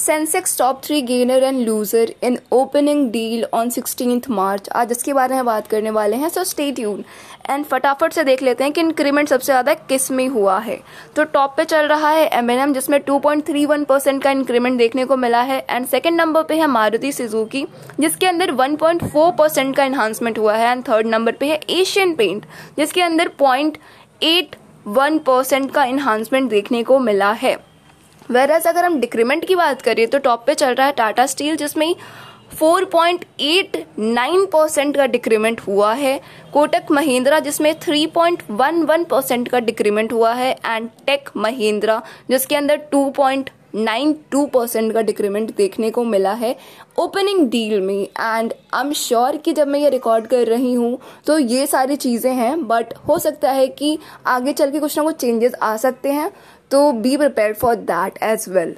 Sensex top three gainer and loser in opening deal on sixteen March आज इसके बारे में बात करने वाले हैं सो स्टे ट्यून एंड फटाफट से देख लेते हैं कि इंक्रीमेंट सबसे ज़्यादा किसमें हुआ है। तो टॉप पे चल रहा है एम एन एम जिसमें 2.31 परसेंट का इंक्रीमेंट देखने को मिला है। एंड सेकेंड नंबर पे है मारुति सुजुकी जिसके अंदर 1.4 परसेंट का इन्हांसमेंट हुआ है। एंड थर्ड नंबर पे है एशियन पेंट जिसके अंदर पॉइंट एट वन परसेंट का इन्हांसमेंट देखने को मिला है। वेरस अगर हम डिक्रीमेंट की बात करें तो टॉप पे चल रहा है टाटा स्टील जिसमें 4.89 परसेंट का डिक्रीमेंट हुआ है। कोटक महिंद्रा जिसमें 3.11 परसेंट का डिक्रीमेंट हुआ है। एंड टेक महिंद्रा जिसके अंदर 2.92 परसेंट का डिक्रीमेंट देखने को मिला है ओपनिंग डील में। एंड आई एम श्योर कि जब मैं ये रिकॉर्ड कर रही हूँ तो ये सारी चीज़ें हैं बट हो सकता है कि आगे चल के कुछ ना कुछ चेंजेस आ सकते हैं तो be prepare for that as well